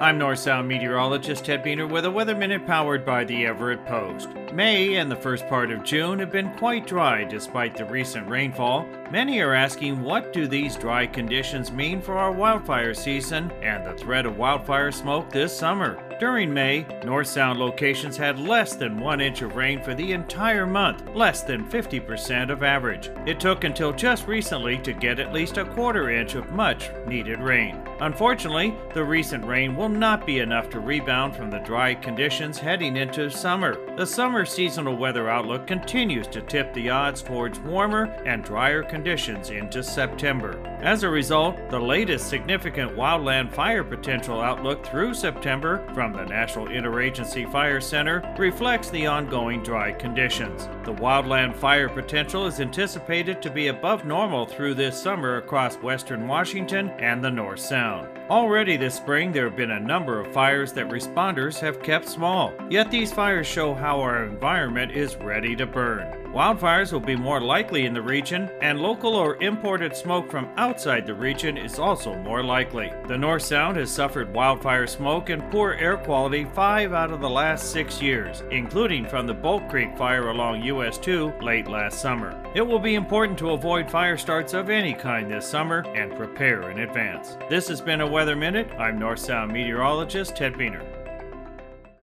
I'm North Sound meteorologist Ted Buehner with a Weather Minute powered by the Everett Post. May and the first part of June have been quite dry despite the recent rainfall. Many are asking what do these dry conditions mean for our wildfire season and the threat of wildfire smoke this summer. During May, North Sound locations had less than one inch of rain for the entire month, less than 50% of average. It took until just recently to get at least a quarter inch of much needed rain. Unfortunately, the recent rain will not be enough to rebound from the dry conditions heading into summer. The summer seasonal weather outlook continues to tip the odds towards warmer and drier conditions into September. As a result, the latest significant wildland fire potential outlook through September from the National Interagency Fire Center reflects the ongoing dry conditions. The wildland fire potential is anticipated to be above normal through this summer across western Washington and the North Sound. Already this spring, there have been a number of fires that responders have kept small. Yet these fires show how our environment is ready to burn. Wildfires will be more likely in the region, and local or imported smoke from outside the region is also more likely. The North Sound has suffered wildfire smoke and poor air quality five out of the last six years, including from the Bolt Creek fire along US 2 late last summer. It will be important to avoid fire starts of any kind this summer and prepare in advance. This has been a Weather Minute. I'm North Sound meteorologist Ted Buehner.